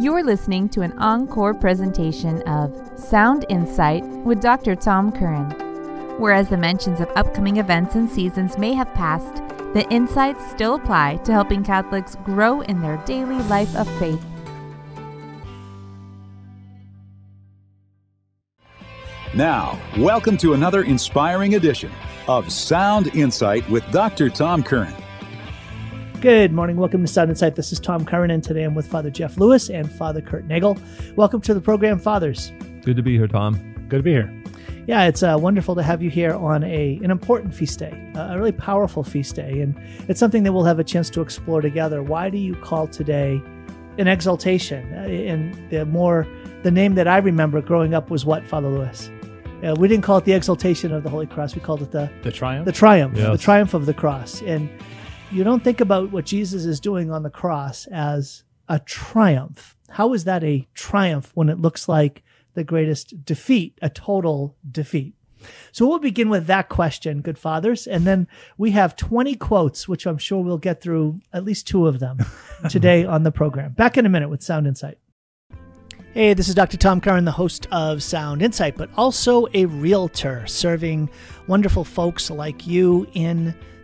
You're listening to an encore presentation of Sound Insight with Dr. Tom Curran. Whereas the mentions of upcoming events and seasons may have passed, the insights still apply to helping Catholics grow in their daily life of faith. Now, welcome to another inspiring edition of Sound Insight with Dr. Tom Curran. Good morning. Welcome to Sound Insight. This is Tom Curran, and today I'm with Father Jeff Lewis and Father Kurt Nagel. Welcome to the program, Fathers. Good to be here, Tom. Good to be here. Yeah, it's uh, wonderful to have you here on a an important feast day, uh, a really powerful feast day, and it's something that we'll have a chance to explore together. Why do you call today an exaltation? Uh, and the more the name that I remember growing up was what, Father Lewis? Uh, we didn't call it the exaltation of the Holy Cross. We called it the the triumph. The triumph, yes. the triumph of the cross, and you don't think about what Jesus is doing on the cross as a triumph. How is that a triumph when it looks like the greatest defeat, a total defeat? So we'll begin with that question, good fathers, and then we have 20 quotes, which I'm sure we'll get through at least two of them today on the program. Back in a minute with Sound Insight. Hey, this is Dr. Tom Curran, the host of Sound Insight, but also a realtor serving wonderful folks like you in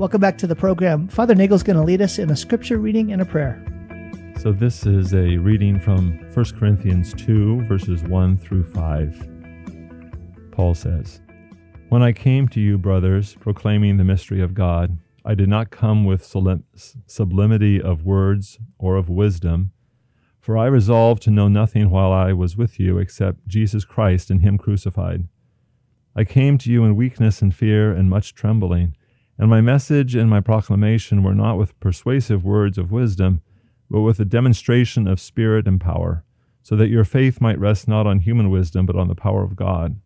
Welcome back to the program. Father Nagel's going to lead us in a scripture reading and a prayer. So, this is a reading from 1 Corinthians 2, verses 1 through 5. Paul says, When I came to you, brothers, proclaiming the mystery of God, I did not come with sublimity of words or of wisdom, for I resolved to know nothing while I was with you except Jesus Christ and Him crucified. I came to you in weakness and fear and much trembling. And my message and my proclamation were not with persuasive words of wisdom, but with a demonstration of spirit and power, so that your faith might rest not on human wisdom, but on the power of God.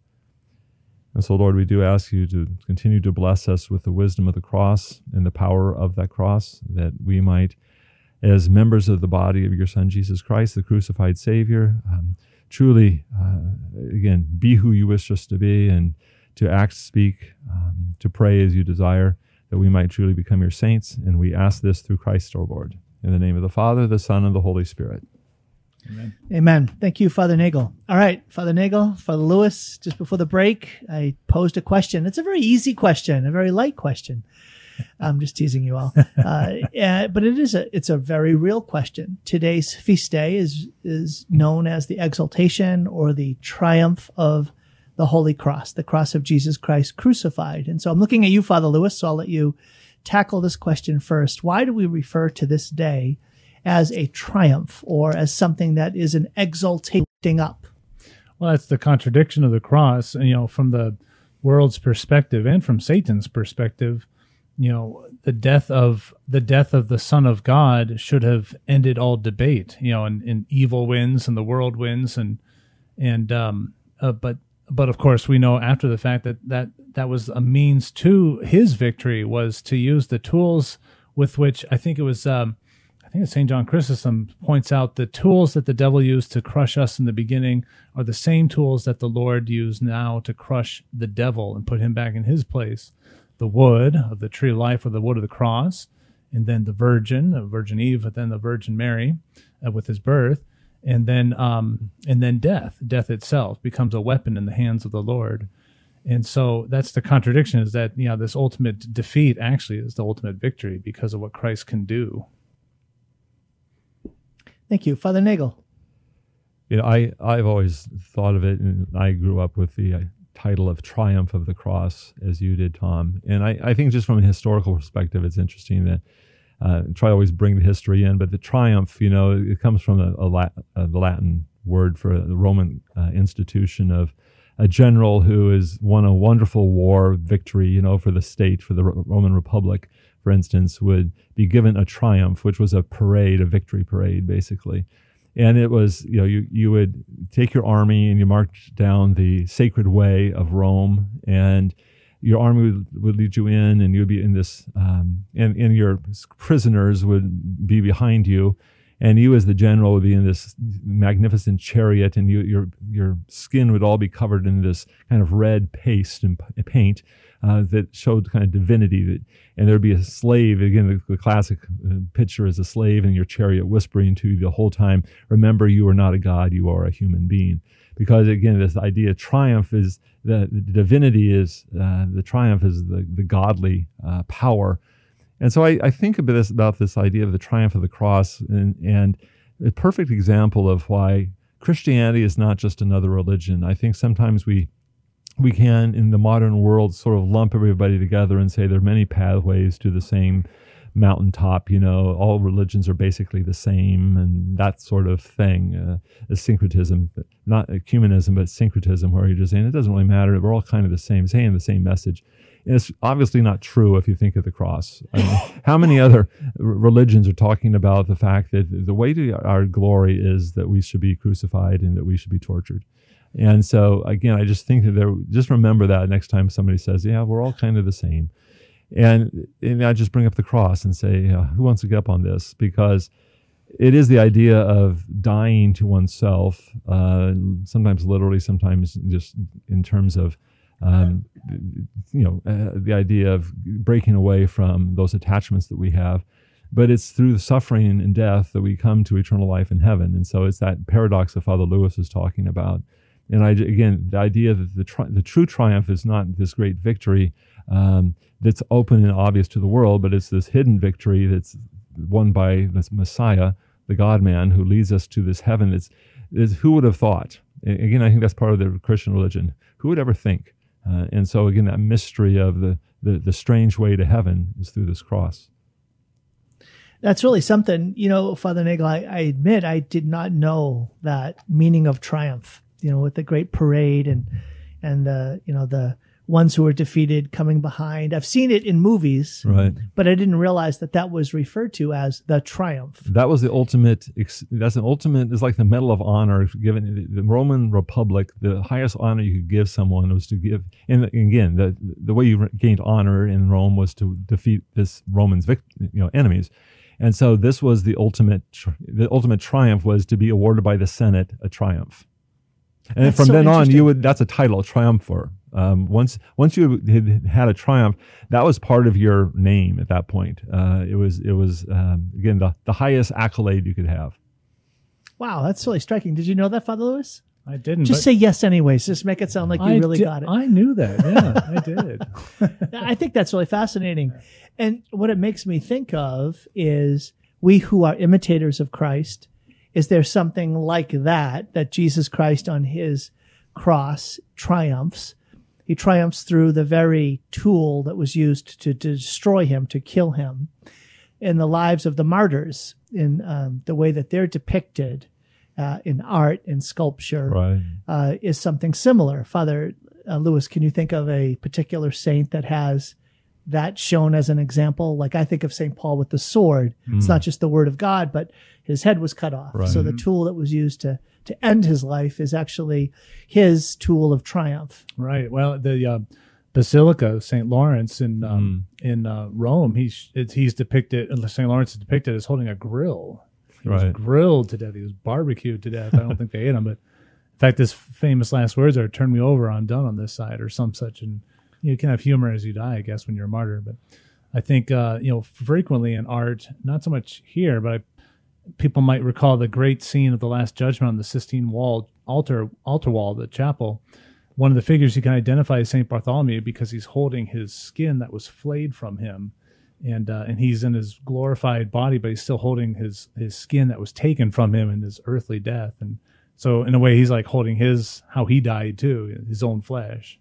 And so, Lord, we do ask you to continue to bless us with the wisdom of the cross and the power of that cross, that we might, as members of the body of your Son, Jesus Christ, the crucified Savior, um, truly, uh, again, be who you wish us to be and to act, speak, um, to pray as you desire that we might truly become your saints. And we ask this through Christ our Lord. In the name of the Father, the Son, and the Holy Spirit. Amen. Amen. Thank you, Father Nagel. All right, Father Nagel, Father Lewis, just before the break, I posed a question. It's a very easy question, a very light question. I'm just teasing you all, uh, yeah, but it is a it's a very real question. Today's feast day is is known as the exaltation or the triumph of the Holy Cross, the cross of Jesus Christ crucified. And so I'm looking at you, Father Lewis, so I'll let you tackle this question first. Why do we refer to this day as a triumph or as something that is an exalting up? Well, that's the contradiction of the cross, you know, from the world's perspective and from Satan's perspective, you know, the death of the death of the Son of God should have ended all debate, you know, and, and evil wins and the world wins and and um uh, but but of course we know after the fact that that that was a means to his victory was to use the tools with which I think it was um, I think it's St. John Chrysostom points out the tools that the devil used to crush us in the beginning are the same tools that the Lord used now to crush the devil and put him back in his place. The wood of the tree of life or the wood of the cross, and then the virgin, Virgin Eve, but then the Virgin Mary uh, with his birth and then um, and then death death itself becomes a weapon in the hands of the lord. And so that's the contradiction is that you know this ultimate defeat actually is the ultimate victory because of what christ can do. Thank you. Father nagel. You know i i've always thought of it and i grew up with the uh, title of triumph of the cross as you did tom. And i i think just from a historical perspective it's interesting that uh, try always bring the history in, but the triumph, you know, it comes from a, a, Lat, a Latin word for the Roman uh, institution of a general who has won a wonderful war victory, you know, for the state, for the Roman Republic, for instance, would be given a triumph, which was a parade, a victory parade, basically. and it was you know you you would take your army and you march down the sacred way of Rome and your army would, would lead you in and you'd be in this um, and, and your prisoners would be behind you. And you as the general would be in this magnificent chariot and you, your your skin would all be covered in this kind of red paste and paint uh, that showed kind of divinity that and there'd be a slave again the, the classic uh, picture is a slave in your chariot whispering to you the whole time remember you are not a god you are a human being. Because again this idea of triumph is the, the divinity is uh, the triumph is the, the godly uh, power and so I, I think about this, about this idea of the triumph of the cross and, and a perfect example of why Christianity is not just another religion. I think sometimes we we can in the modern world sort of lump everybody together and say there are many pathways to the same mountaintop you know all religions are basically the same and that sort of thing uh, a syncretism not ecumenism but syncretism where you're just saying it doesn't really matter we're all kind of the same saying the same message and it's obviously not true if you think of the cross I mean, how many other religions are talking about the fact that the way to our glory is that we should be crucified and that we should be tortured and so again, I just think that there, just remember that next time somebody says, yeah, we're all kind of the same. And, and I just bring up the cross and say, who wants to get up on this? Because it is the idea of dying to oneself, uh, sometimes literally, sometimes just in terms of, um, you know, uh, the idea of breaking away from those attachments that we have. But it's through the suffering and death that we come to eternal life in heaven. And so it's that paradox that Father Lewis is talking about and I, again, the idea that the, tri- the true triumph is not this great victory um, that's open and obvious to the world, but it's this hidden victory that's won by this Messiah, the God man, who leads us to this heaven. It's, is who would have thought? Again, I think that's part of the Christian religion. Who would ever think? Uh, and so, again, that mystery of the, the, the strange way to heaven is through this cross that's really something, you know, Father Nagel. I, I, admit I did not know that meaning of triumph you know, with the great parade and and the you know the ones who were defeated coming behind. I've seen it in movies, right? But I didn't realize that that was referred to as the triumph. That was the ultimate. That's an ultimate. It's like the Medal of Honor given the Roman Republic. The highest honor you could give someone was to give. And again, the the way you gained honor in Rome was to defeat this Roman's vict, you know enemies. And so this was the ultimate. The ultimate triumph was to be awarded by the Senate a triumph. And that's from so then on, you would that's a title, triumpher. Um, once once you had had a triumph, that was part of your name at that point. Uh, it was it was um, again the the highest accolade you could have. Wow, that's really striking. Did you know that, Father Lewis? I didn't. Just say yes, anyways. Just make it sound like you I really di- got it. I knew that. Yeah, I did. I think that's really fascinating. And what it makes me think of is we who are imitators of Christ is there something like that, that Jesus Christ on his cross triumphs? He triumphs through the very tool that was used to, to destroy him, to kill him. In the lives of the martyrs, in um, the way that they're depicted uh, in art and sculpture, right. uh, is something similar. Father uh, Lewis, can you think of a particular saint that has that shown as an example. Like I think of St. Paul with the sword. Mm. It's not just the word of God, but his head was cut off. Right. So the tool that was used to to end his life is actually his tool of triumph. Right. Well, the uh, Basilica of St. Lawrence in um, mm. in uh, Rome, he's he's depicted St. Lawrence is depicted as holding a grill. He right. was grilled to death. He was barbecued to death. I don't think they ate him, but in fact, his famous last words are "Turn me over, I'm done on this side," or some such. And you can have humor as you die, I guess, when you're a martyr. But I think uh, you know frequently in art, not so much here, but I, people might recall the great scene of the Last Judgment on the Sistine Wall altar altar wall, the chapel. One of the figures you can identify is Saint Bartholomew because he's holding his skin that was flayed from him, and uh, and he's in his glorified body, but he's still holding his his skin that was taken from him in his earthly death. And so, in a way, he's like holding his how he died too, his own flesh.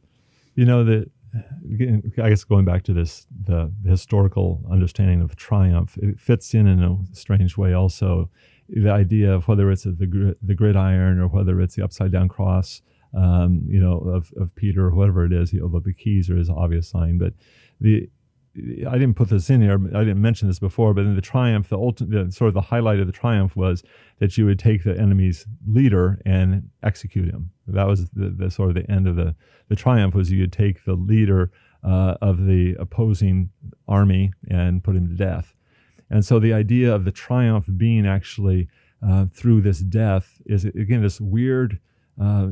You know that I guess going back to this, the, historical understanding of triumph, it fits in in a strange way. Also, the idea of whether it's the the gridiron or whether it's the upside down cross, um, you know, of, of Peter or whatever it is, although the keys are his obvious sign, but the I didn't put this in here. I didn't mention this before, but in the triumph, the ultimate, sort of the highlight of the triumph was that you would take the enemy's leader and execute him. That was the, the sort of the end of the the triumph was you would take the leader uh, of the opposing army and put him to death. And so the idea of the triumph being actually uh, through this death is again this weird uh,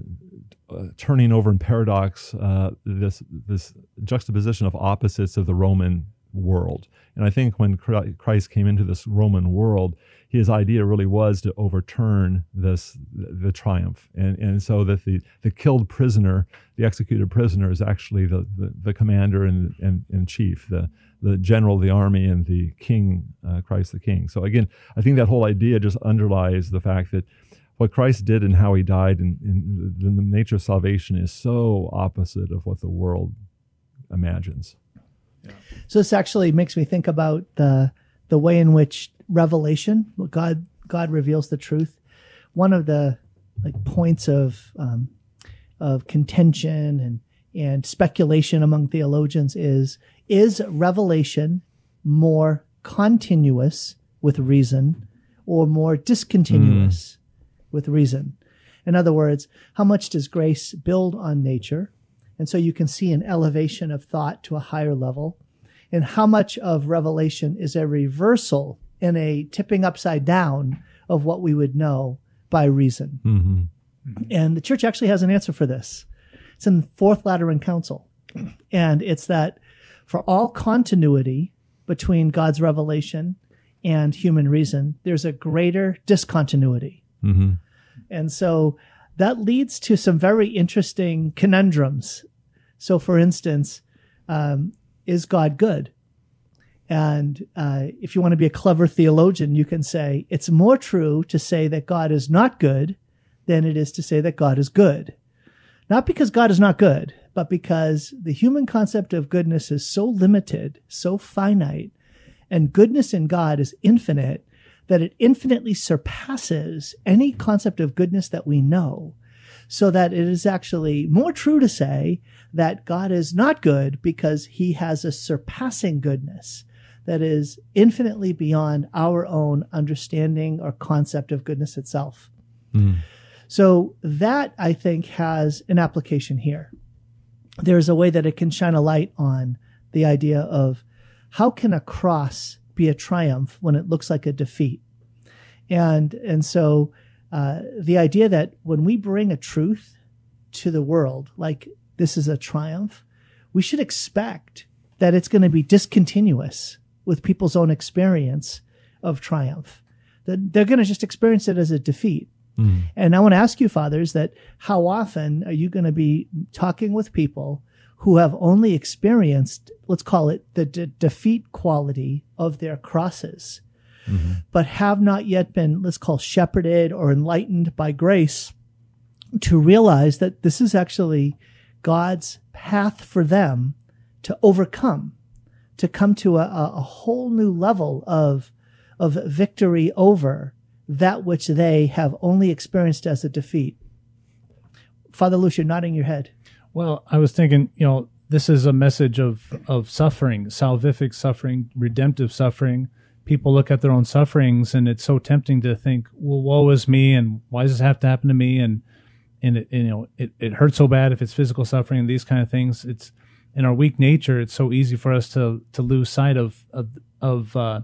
uh, turning over in paradox, uh, this this juxtaposition of opposites of the Roman world. And I think when Christ came into this Roman world, his idea really was to overturn this the triumph, and and so that the the killed prisoner, the executed prisoner, is actually the the, the commander and, and and chief, the the general of the army and the king, uh, Christ the King. So again, I think that whole idea just underlies the fact that what Christ did and how he died and, and the, the nature of salvation is so opposite of what the world imagines. So this actually makes me think about the the way in which revelation, God God reveals the truth. One of the like points of um, of contention and and speculation among theologians is is revelation more continuous with reason or more discontinuous mm. With reason? In other words, how much does grace build on nature? And so you can see an elevation of thought to a higher level. And how much of revelation is a reversal and a tipping upside down of what we would know by reason? Mm-hmm. And the church actually has an answer for this. It's in the Fourth Lateran Council. And it's that for all continuity between God's revelation and human reason, there's a greater discontinuity. Mm-hmm. And so that leads to some very interesting conundrums. So, for instance, um, is God good? And uh, if you want to be a clever theologian, you can say it's more true to say that God is not good than it is to say that God is good. Not because God is not good, but because the human concept of goodness is so limited, so finite, and goodness in God is infinite, that it infinitely surpasses any concept of goodness that we know. So that it is actually more true to say that God is not good because he has a surpassing goodness that is infinitely beyond our own understanding or concept of goodness itself. Mm. So that I think has an application here there's a way that it can shine a light on the idea of how can a cross be a triumph when it looks like a defeat. And and so uh, the idea that when we bring a truth to the world like this is a triumph we should expect that it's going to be discontinuous with people's own experience of triumph. That they're going to just experience it as a defeat. Mm. And I want to ask you, fathers, that how often are you going to be talking with people who have only experienced, let's call it the de- defeat quality of their crosses, mm-hmm. but have not yet been, let's call shepherded or enlightened by grace to realize that this is actually God's path for them to overcome, to come to a, a whole new level of, of victory over that which they have only experienced as a defeat. Father Lucia, nodding your head. Well, I was thinking, you know, this is a message of of suffering, salvific suffering, redemptive suffering. People look at their own sufferings, and it's so tempting to think, "Well, woe is me," and why does this have to happen to me? And and it, you know, it, it hurts so bad if it's physical suffering and these kind of things. It's in our weak nature, it's so easy for us to to lose sight of of of uh,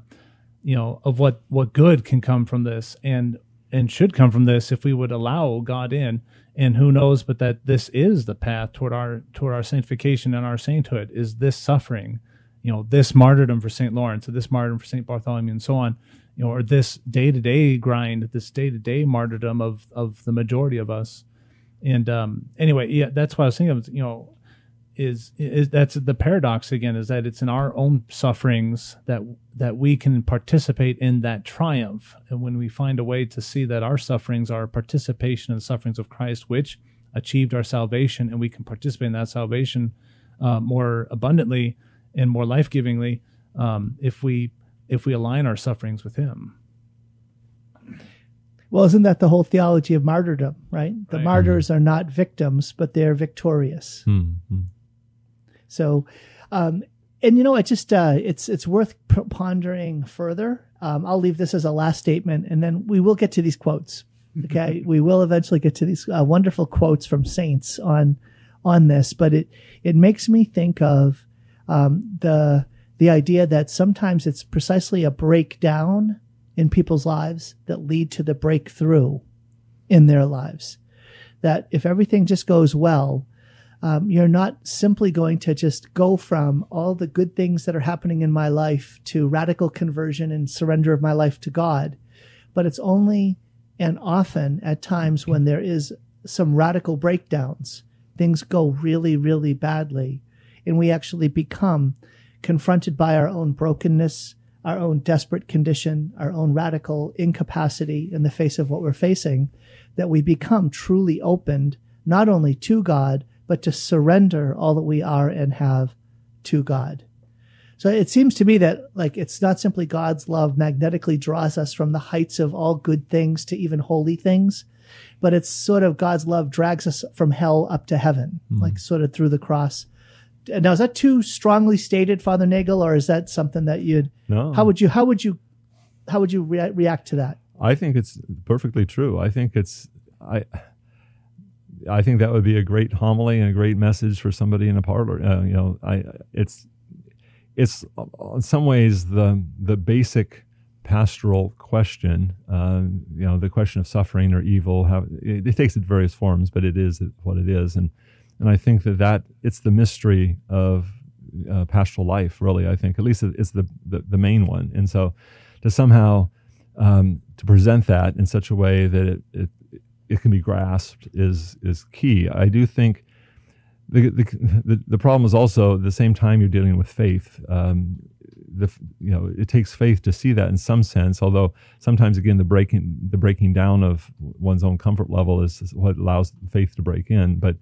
you know of what what good can come from this and and should come from this if we would allow God in and who knows but that this is the path toward our toward our sanctification and our sainthood is this suffering you know this martyrdom for St. Lawrence or this martyrdom for St. Bartholomew and so on you know or this day-to-day grind this day-to-day martyrdom of of the majority of us and um anyway yeah that's what I was thinking of you know is is that's the paradox again is that it's in our own sufferings that that we can participate in that triumph and when we find a way to see that our sufferings are a participation in the sufferings of Christ which achieved our salvation and we can participate in that salvation uh, more abundantly and more life-givingly um, if we if we align our sufferings with him well, isn't that the whole theology of martyrdom, right? The right. martyrs are not victims, but they're victorious. Mm-hmm. So, um, and you know, it just uh, it's it's worth pondering further. Um, I'll leave this as a last statement, and then we will get to these quotes. Okay, we will eventually get to these uh, wonderful quotes from saints on on this, but it it makes me think of um, the the idea that sometimes it's precisely a breakdown in people's lives that lead to the breakthrough in their lives. That if everything just goes well, um, you're not simply going to just go from all the good things that are happening in my life to radical conversion and surrender of my life to God. But it's only and often at times when there is some radical breakdowns, things go really, really badly, and we actually become confronted by our own brokenness, our own desperate condition, our own radical incapacity in the face of what we're facing, that we become truly opened not only to God, but to surrender all that we are and have to God. So it seems to me that like it's not simply God's love magnetically draws us from the heights of all good things to even holy things, but it's sort of God's love drags us from hell up to heaven, mm. like sort of through the cross. Now is that too strongly stated, Father Nagel, or is that something that you'd? No. How would you? How would you? How would you rea- react to that? I think it's perfectly true. I think it's I. I think that would be a great homily and a great message for somebody in a parlor. Uh, you know, I it's it's in some ways the the basic pastoral question. Uh, you know, the question of suffering or evil. How it, it, takes it various forms, but it is what it is, and and I think that that it's the mystery of uh, pastoral life. Really, I think at least it's the, the the main one, and so to somehow um, to present that in such a way that it, it it can be grasped is is key. I do think the the, the problem is also at the same time you're dealing with faith. Um, the you know it takes faith to see that in some sense. Although sometimes again the breaking the breaking down of one's own comfort level is, is what allows faith to break in. But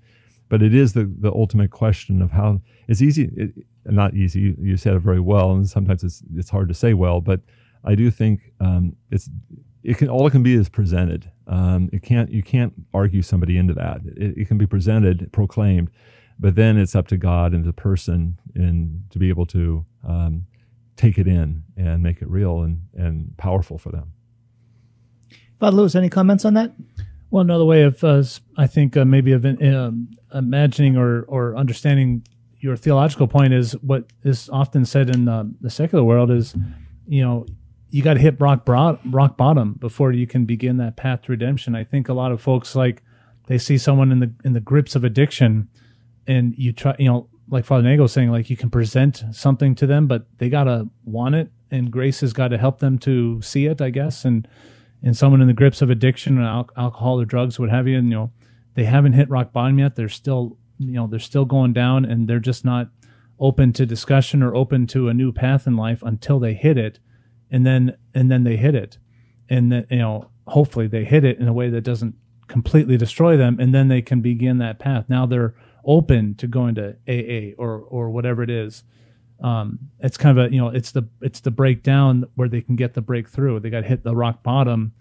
but it is the the ultimate question of how it's easy. It, not easy. You, you said it very well, and sometimes it's it's hard to say well. But I do think um, it's it can all it can be is presented. Um, it can't you can't argue somebody into that. It, it, can be presented, proclaimed, but then it's up to God and the person and to be able to um, take it in and make it real and and powerful for them. Father Lewis, any comments on that? Well, another way of uh, I think uh, maybe of um, imagining or or understanding your theological point is what is often said in uh, the secular world is, you know, you got to hit rock rock bottom before you can begin that path to redemption. I think a lot of folks like they see someone in the in the grips of addiction, and you try, you know, like Father Nagel saying, like you can present something to them, but they gotta want it, and grace has got to help them to see it, I guess. And and someone in the grips of addiction or al- alcohol or drugs, what have you, and you know, they haven't hit rock bottom yet. They're still, you know, they're still going down, and they're just not open to discussion or open to a new path in life until they hit it and then and then they hit it. And then you know hopefully they hit it in a way that doesn't completely destroy them and then they can begin that path. Now they're open to going to aa or or whatever it is. Um, it's kind of a you know it's the it's the breakdown where they can get the breakthrough. They got to hit the rock bottom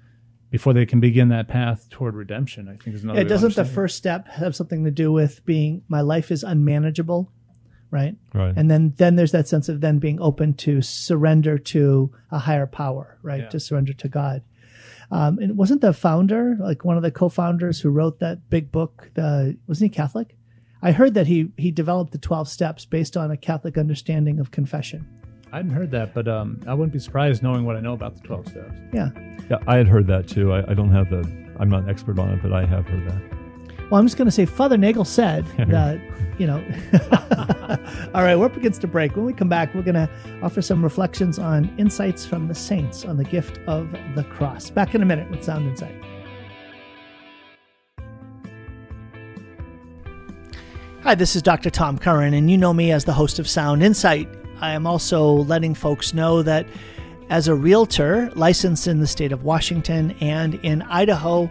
before they can begin that path toward redemption i think is another it doesn't the first step have something to do with being my life is unmanageable right? Right. And then then there's that sense of then being open to surrender to a higher power, right? Yeah. To surrender to God. Um, and wasn't the founder like one of the co-founders who wrote that big book? The wasn't he Catholic? I heard that he he developed the twelve steps based on a Catholic understanding of confession. I hadn't heard that, but um, I wouldn't be surprised knowing what I know about the twelve steps. Yeah. Yeah, I had heard that too. I, I don't have the. I'm not an expert on it, but I have heard that. Well, I'm just going to say Father Nagel said that, you know. All right, we're up against a break. When we come back, we're going to offer some reflections on insights from the saints on the gift of the cross. Back in a minute with Sound Insight. Hi, this is Dr. Tom Curran, and you know me as the host of Sound Insight. I am also letting folks know that as a realtor licensed in the state of Washington and in Idaho,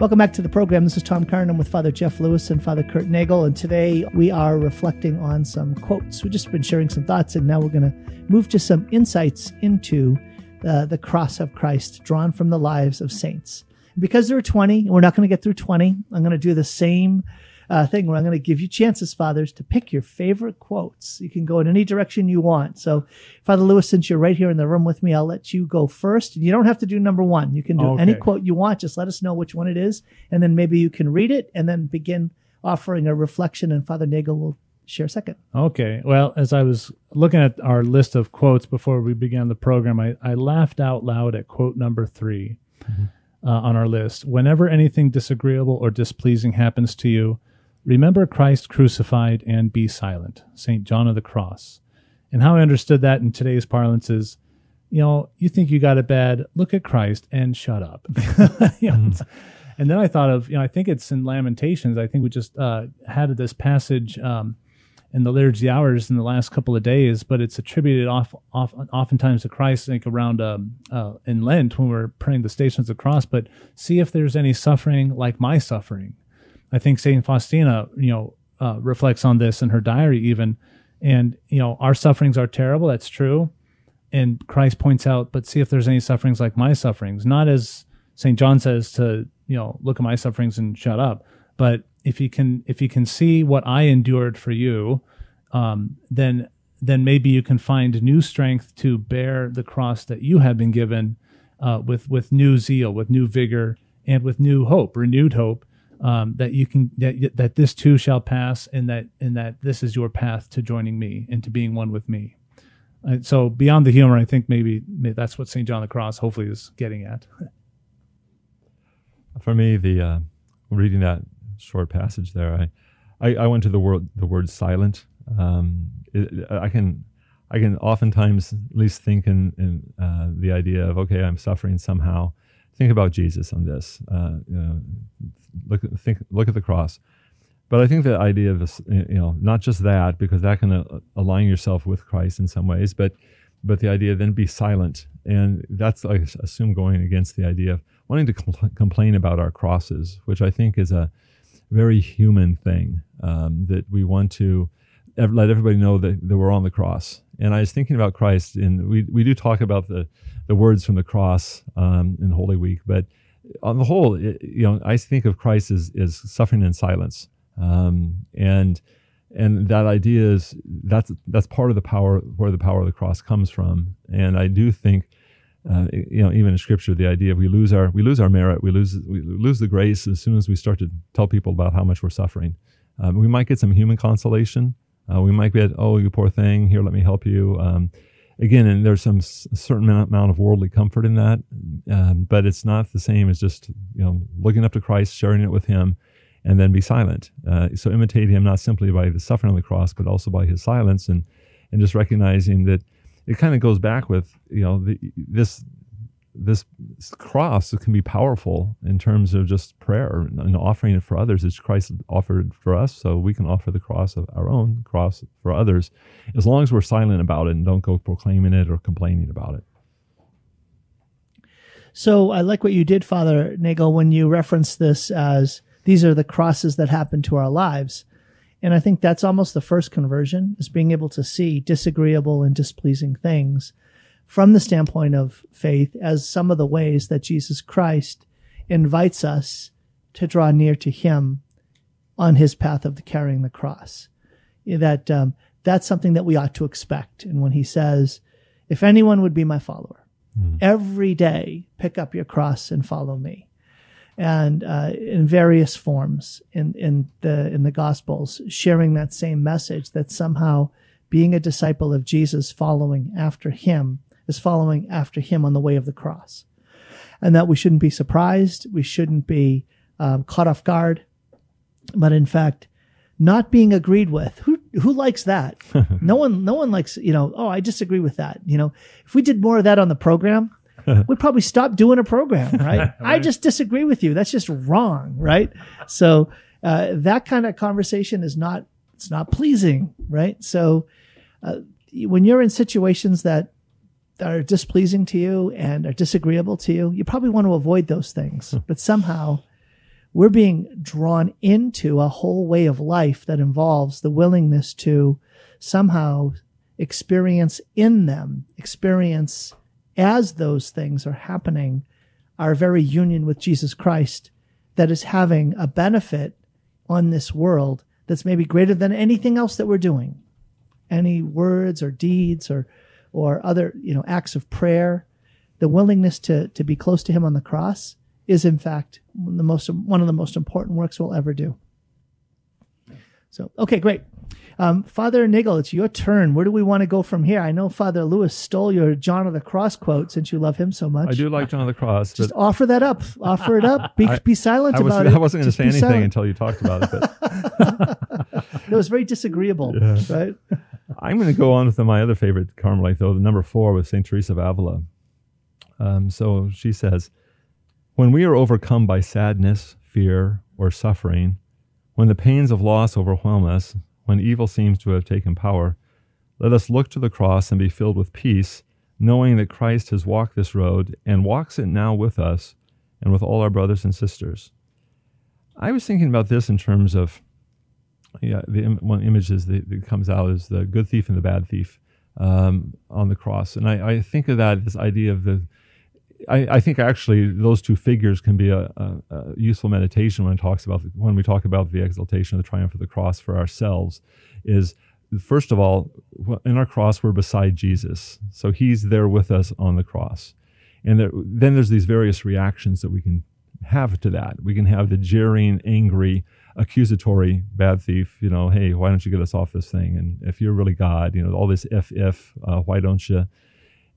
Welcome back to the program. This is Tom Curran. I'm with Father Jeff Lewis and Father Kurt Nagel, and today we are reflecting on some quotes. We've just been sharing some thoughts, and now we're going to move to some insights into uh, the cross of Christ drawn from the lives of saints. Because there are 20, we're not going to get through 20. I'm going to do the same uh, thing where I'm going to give you chances, fathers, to pick your favorite quotes. You can go in any direction you want. So, Father Lewis, since you're right here in the room with me, I'll let you go first. You don't have to do number one. You can do Okay. any quote you want. Just let us know which one it is, and then maybe you can read it and then begin offering a reflection, and Father Nagel will share second. Okay. Well, as I was looking at our list of quotes before we began the program, I, I laughed out loud at quote number 3 uh, on our list. Whenever anything disagreeable or displeasing happens to you, remember Christ crucified and be silent. St. John of the Cross. And how I understood that in today's parlance is, you know, you think you got it bad, look at Christ and shut up. You know, And then I thought of, you know, I think it's in Lamentations. I think we just uh, had this passage um, in the liturgy hours in the last couple of days, but it's attributed off, off oftentimes to Christ. I think around um, uh, in Lent when we're praying the Stations of the Cross. But see if there's any suffering like my suffering. I think Saint Faustina, you know, uh, reflects on this in her diary even, and you know, our sufferings are terrible. That's true, and Christ points out, but see if there's any sufferings like my sufferings. Not as Saint John says to you know look at my sufferings and shut up, but if you can if you can see what I endured for you, um, then then maybe you can find new strength to bear the cross that you have been given uh, with with new zeal, with new vigor, and with new hope, renewed hope. Um, that you can that that this too shall pass, and that and that this is your path to joining me and to being one with me. Uh, so beyond the humor, I think maybe, maybe that's what Saint John the Cross hopefully is getting at. For me, the uh, reading that short passage there, I, I, I went to the word the word silent. Um, it, I can I can oftentimes at least think in, in uh, the idea of okay, I'm suffering somehow. Think about Jesus on this. Uh, you know, look think look at the cross. But I think the idea of this, you know, not just that because that can uh, align yourself with Christ in some ways, but but the idea then be silent, and that's I assume going against the idea of wanting to compl- complain about our crosses, which I think is a very human thing um, that we want to let everybody know that, that we're on the cross. And I was thinking about Christ, and we, we do talk about the, the words from the cross um, in Holy Week, but on the whole, it, you know, I think of Christ as, as suffering in silence, um, and and that idea is that's that's part of the power where the power of the cross comes from. And I do think uh, you know, even in Scripture, the idea of we lose our we lose our merit, we lose we lose the grace as soon as we start to tell people about how much we're suffering. Um, we might get some human consolation. Uh, we might get, oh, you poor thing, here, let me help you. Um, again, and there's some s- certain amount of worldly comfort in that, um, but it's not the same as just you know looking up to Christ, sharing it with Him, and then be silent. Uh, so imitate Him not simply by the suffering on the cross, but also by His silence, and and just recognizing that it kind of goes back with you know the, this this cross can be powerful in terms of just prayer and offering it for others. As Christ offered for us so we can offer the cross of our own cross for others as long as we're silent about it and don't go proclaiming it or complaining about it. So I like what you did, Father Nagel, when you referenced this as these are the crosses that happen to our lives. And I think that's almost the first conversion is being able to see disagreeable and displeasing things from the standpoint of faith as some of the ways that Jesus Christ invites us to draw near to him on his path of the carrying the cross. That um, that's something that we ought to expect. And when he says, if anyone would be my follower, every day pick up your cross and follow me and uh, in various forms in, in the in the gospels sharing that same message that somehow being a disciple of jesus following after him is following after him on the way of the cross. And that we shouldn't be surprised. We shouldn't be um, caught off guard. But in fact not being agreed with who who likes that? No one no one likes you know oh i disagree with that. You know if we did more of that on the program we'd probably stop doing a program right? I just disagree with you. That's just wrong right? So uh, that kind of conversation is not it's not pleasing right? So uh, when you're in situations that are displeasing to you and are disagreeable to you, you probably want to avoid those things. Hmm. but somehow we're being drawn into a whole way of life that involves the willingness to somehow experience in them, experience as those things are happening, our very union with Jesus Christ that is having a benefit on this world that's maybe greater than anything else that we're doing. Any words or deeds or or other, you know, acts of prayer, the willingness to to be close to him on the cross is in fact the most one of the most important works we'll ever do. So, okay, great. Um, Father Nagel, it's your turn. Where do we want to go from here? I know Father Lewis stole your John of the Cross quote since you love him so much. I do like John of the Cross. Just offer that up. Offer it up. Be, I, be silent I was, about it. I wasn't going to say anything silent. until you talked about it. But it was very disagreeable, Yeah. right? I'm going to go on with my other favorite Carmelite, though, the number four with St. Teresa of Avila. Um, so she says, When we are overcome by sadness, fear, or suffering, when the pains of loss overwhelm us, when evil seems to have taken power, let us look to the cross and be filled with peace, knowing that Christ has walked this road and walks it now with us and with all our brothers and sisters. I was thinking about this in terms of yeah, the Im- one image is that, that comes out is the good thief and the bad thief um, on the cross, and I, I think of that this idea of the. I, I think actually those two figures can be a, a, a useful meditation when talks about when we talk about the exaltation of the triumph of the cross for ourselves. Is first of all in our cross we're beside Jesus, so He's there with us on the cross, and there, then there's these various reactions that we can have to that. We can have the jeering, angry, accusatory bad thief, you know, hey, why don't you get us off this thing? And if you're really God, you know, all this if, if, uh, why don't you?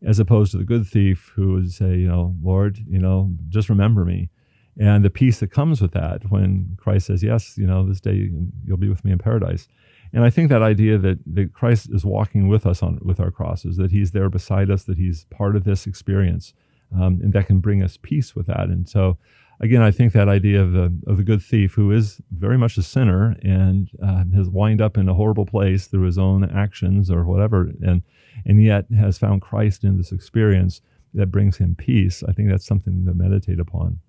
As opposed to the good thief who would say, you know, Lord, you know, just remember me. And the peace that comes with that when Christ says, yes, you know, this day you'll be with me in paradise. And I think that idea that, that Christ is walking with us on with our crosses, that he's there beside us, that he's part of this experience, um, and that can bring us peace with that. And so, again, I think that idea of the of the good thief who is very much a sinner and uh, has wind up in a horrible place through his own actions or whatever, and and yet has found Christ in this experience that brings him peace. I think that's something to meditate upon.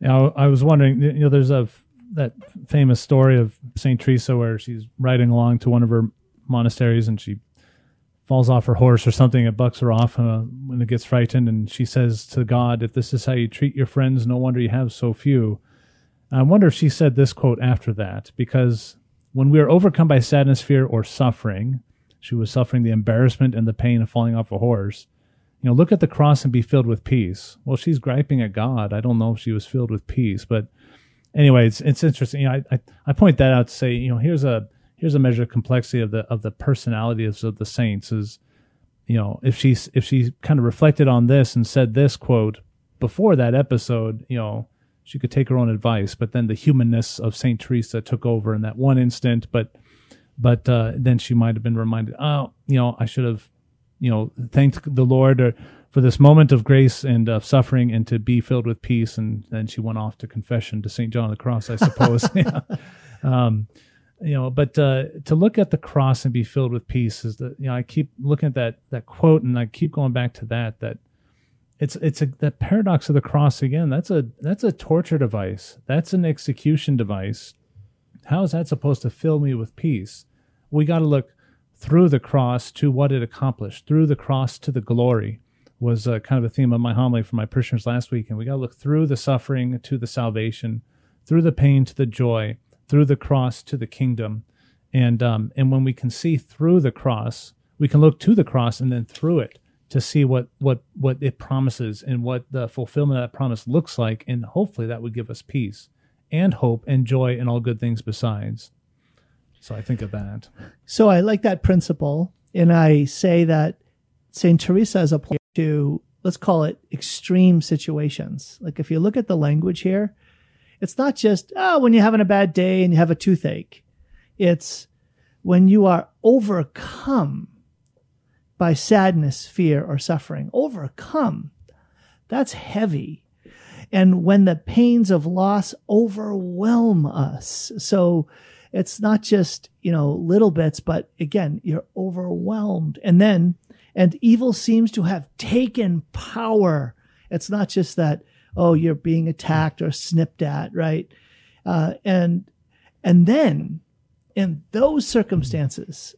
Now, I was wondering, you know, there's a that famous story of Saint Teresa where she's riding along to one of her monasteries and she falls off her horse or something. It bucks her off uh, when it gets frightened, and she says to God, "If this is how you treat your friends, no wonder you have so few." I wonder if she said this quote after that, because when we are overcome by sadness, fear, or suffering, she was suffering the embarrassment and the pain of falling off a horse. You know, look at the cross and be filled with peace. Well, she's griping at God. I don't know if she was filled with peace, but anyway, it's it's interesting. You know, I, I I point that out to say, you know, here's a here's a measure of complexity of the of the personalities of the saints. Is you know, if she's if she kind of reflected on this and said this quote before that episode, you know, she could take her own advice. But then the humanness of Saint Teresa took over in that one instant. But but uh, then she might have been reminded, oh, you know, I should have, you know, thanked the Lord or, for this moment of grace and of suffering and to be filled with peace. And then she went off to confession to St. John of the Cross, I suppose. yeah. um, you know, but uh, to look at the cross and be filled with peace is that, you know, I keep looking at that, that quote and I keep going back to that, that it's, it's a, that paradox of the cross again. That's a, that's a torture device. That's an execution device. How is that supposed to fill me with peace? We got to look through the cross to what it accomplished, through the cross to the glory was uh, kind of a theme of my homily for my parishioners last week. And we got to look through the suffering to the salvation, through the pain to the joy, through the cross to the kingdom. And, um, and when we can see through the cross, we can look to the cross and then through it to see what, what, what it promises and what the fulfillment of that promise looks like. And hopefully that would give us peace and hope and joy and all good things besides. So I think of that. So I like that principle, and I say that Saint Teresa is applied to let's call it extreme situations. Like if you look at the language here, it's not just oh when you're having a bad day and you have a toothache. It's when you are overcome by sadness, fear, or suffering. Overcome. That's heavy. And when the pains of loss overwhelm us. So it's not just, you know, little bits, but again, you're overwhelmed. And then, and evil seems to have taken power. It's not just that, oh, you're being attacked or snipped at, right? Uh, and, and then in those circumstances,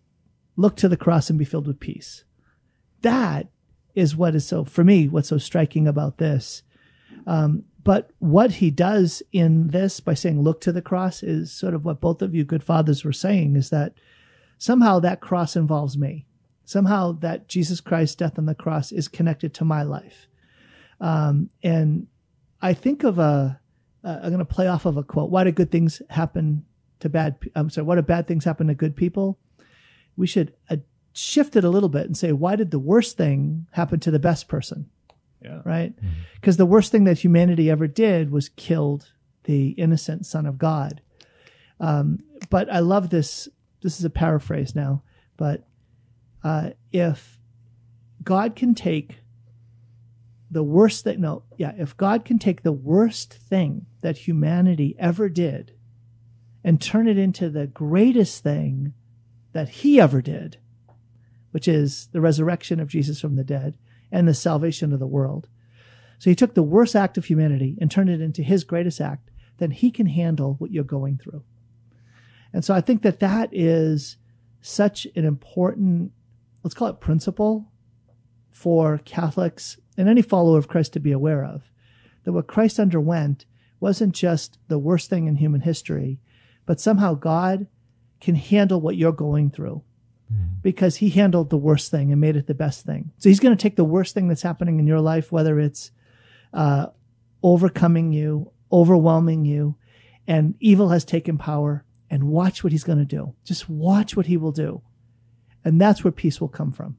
look to the cross and be filled with peace. That is what is so, for me, what's so striking about this. Um, but what he does in this by saying, look to the cross is sort of what both of you good fathers were saying is that somehow that cross involves me. Somehow that Jesus Christ's death on the cross is connected to my life. Um, and I think of a, uh, I'm going to play off of a quote. Why do good things happen to bad? I'm sorry. Why do bad things happen to good people? We should uh, shift it a little bit and say, why did the worst thing happen to the best person? Yeah. Right? Because the worst thing that humanity ever did was killed the innocent Son of God. Um, but I love this. This is a paraphrase now, but uh, if God can take the worst thing, no, yeah, if God can take the worst thing that humanity ever did and turn it into the greatest thing that he ever did, which is the resurrection of Jesus from the dead and the salvation of the world. So he took the worst act of humanity and turned it into his greatest act, then he can handle what you're going through. And so I think that that is such an important, let's call it principle for Catholics and any follower of Christ to be aware of. That what Christ underwent wasn't just the worst thing in human history, but somehow God can handle what you're going through because he handled the worst thing and made it the best thing. So he's going to take the worst thing that's happening in your life, whether it's uh, overcoming you, overwhelming you, and evil has taken power, and watch what he's going to do. Just watch what he will do. And that's where peace will come from.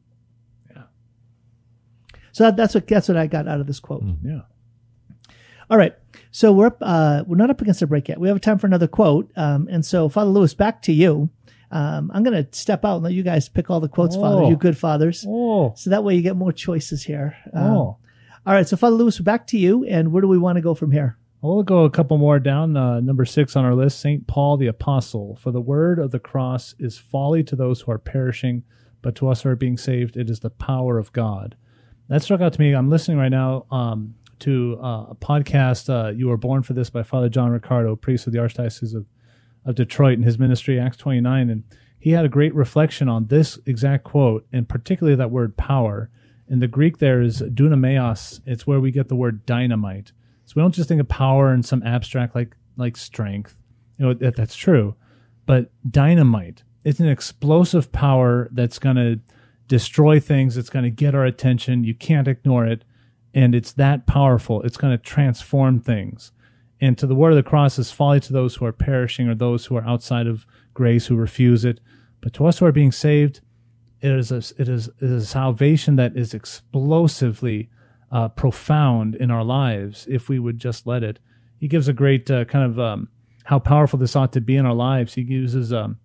So that, that's what that's what I got out of this quote. Yeah. All right. So we're up, uh, we're not up against a break yet. We have time for another quote. Um, and so Father Lewis, back to you. Um, I'm going to step out and let you guys pick all the quotes, Father, Oh. you good fathers. Oh. So that way you get more choices here. Um, Oh. All right. So Father Lewis, back to you. And where do we want to go from here? Well, we'll go a couple more down. Uh, number six on our list, St. Paul the Apostle. For the word of the cross is folly to those who are perishing, but to us who are being saved, it is the power of God. That struck out to me. I'm listening right now um, to uh, a podcast, uh, You Were Born for This by Father John Riccardo, priest of the Archdiocese of, of Detroit, in his ministry, Acts 29. And he had a great reflection on this exact quote, and particularly that word power. In the Greek, there is dunameos. It's where we get the word dynamite. So we don't just think of power in some abstract like like strength. You know that, that's true, but dynamite. It's an explosive power that's going to destroy things. It's going to get our attention. You can't ignore it, and it's that powerful. It's going to transform things. And to the word of the cross is folly to those who are perishing or those who are outside of grace who refuse it. But to us who are being saved, it is a, it is, it is a salvation that is explosively uh, profound in our lives if we would just let it. He gives a great uh, kind of um, how powerful this ought to be in our lives. He uses um,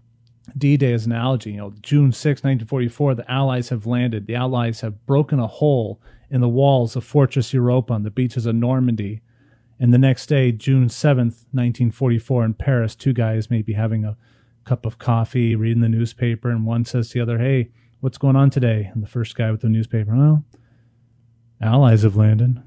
D-Day as an analogy. You know, June 6, 1944, the Allies have landed. The Allies have broken a hole in the walls of Fortress Europa on the beaches of Normandy. And the next day, June 7th, 1944, in Paris, two guys may be having a cup of coffee, reading the newspaper, and one says to the other, Hey, what's going on today? And the first guy with the newspaper, Well, Allies have landed.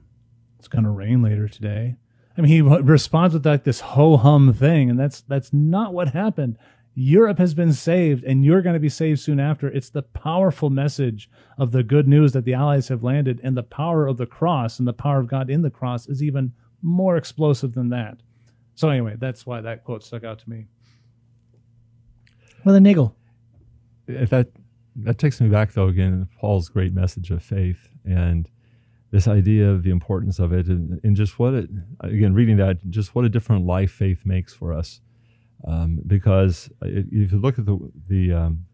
It's going to rain later today. I mean, he responds with like this ho hum thing, and that's that's not what happened. Europe has been saved, and you're going to be saved soon after. It's the powerful message of the good news that the Allies have landed, and the power of the cross and the power of God in the cross is even more explosive than that. So anyway, that's why that quote stuck out to me. Well, the niggle. If that that takes me back though again Paul's great message of faith and this idea of the importance of it and, and just what it again reading that just what a different life faith makes for us um, because if you look at the the um,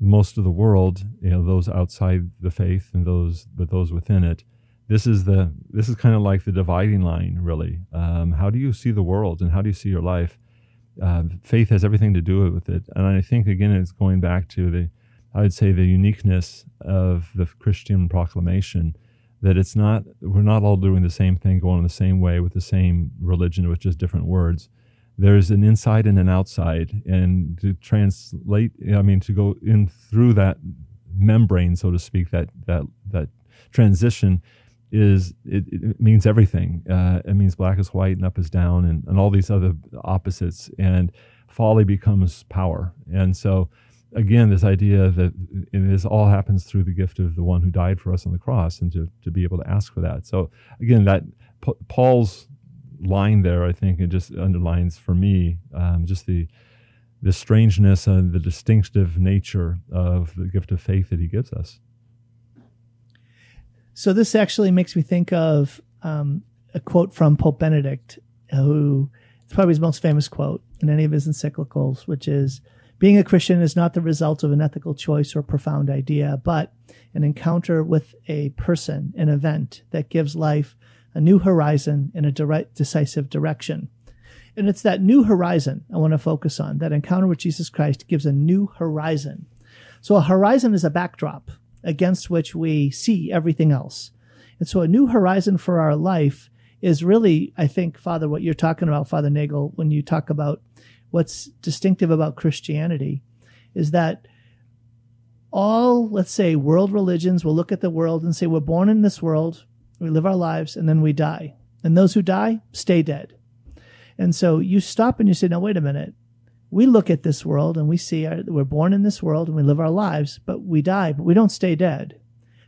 most of the world you know those outside the faith and those but those within it this is the this is kind of like the dividing line really. Um, how do you see the world and how do you see your life? Uh, faith has everything to do with it. And i think again it's going back to the i would say the uniqueness of the christian proclamation that it's not we're not all doing the same thing going the same way with the same religion with just different words there's an inside and an outside, and to translate, I mean, to go in through that membrane, so to speak, that that that transition is it, it means everything. Uh, it means black is white and up is down, and, and all these other opposites. And folly becomes power. And so, again, this idea that this all happens through the gift of the one who died for us on the cross, and to to be able to ask for that. So again, that Paul's line there, I think, it just underlines for me um, just the the strangeness and the distinctive nature of the gift of faith that he gives us. So this actually makes me think of um, a quote from Pope Benedict, who it's probably his most famous quote in any of his encyclicals, which is being a Christian is not the result of an ethical choice or profound idea, but an encounter with a person, an event that gives life a new horizon in a direct, decisive direction. And it's that new horizon I want to focus on. That encounter with Jesus Christ gives a new horizon. So a horizon is a backdrop against which we see everything else. And so a new horizon for our life is really, I think, Father, what you're talking about, Father Nagel, when you talk about what's distinctive about Christianity is that all, let's say, world religions will look at the world and say, we're born in this world, we live our lives, and then we die. And those who die stay dead. And so you stop and you say, now, wait a minute. We look at this world and we see our, we're born in this world and we live our lives, but we die, but we don't stay dead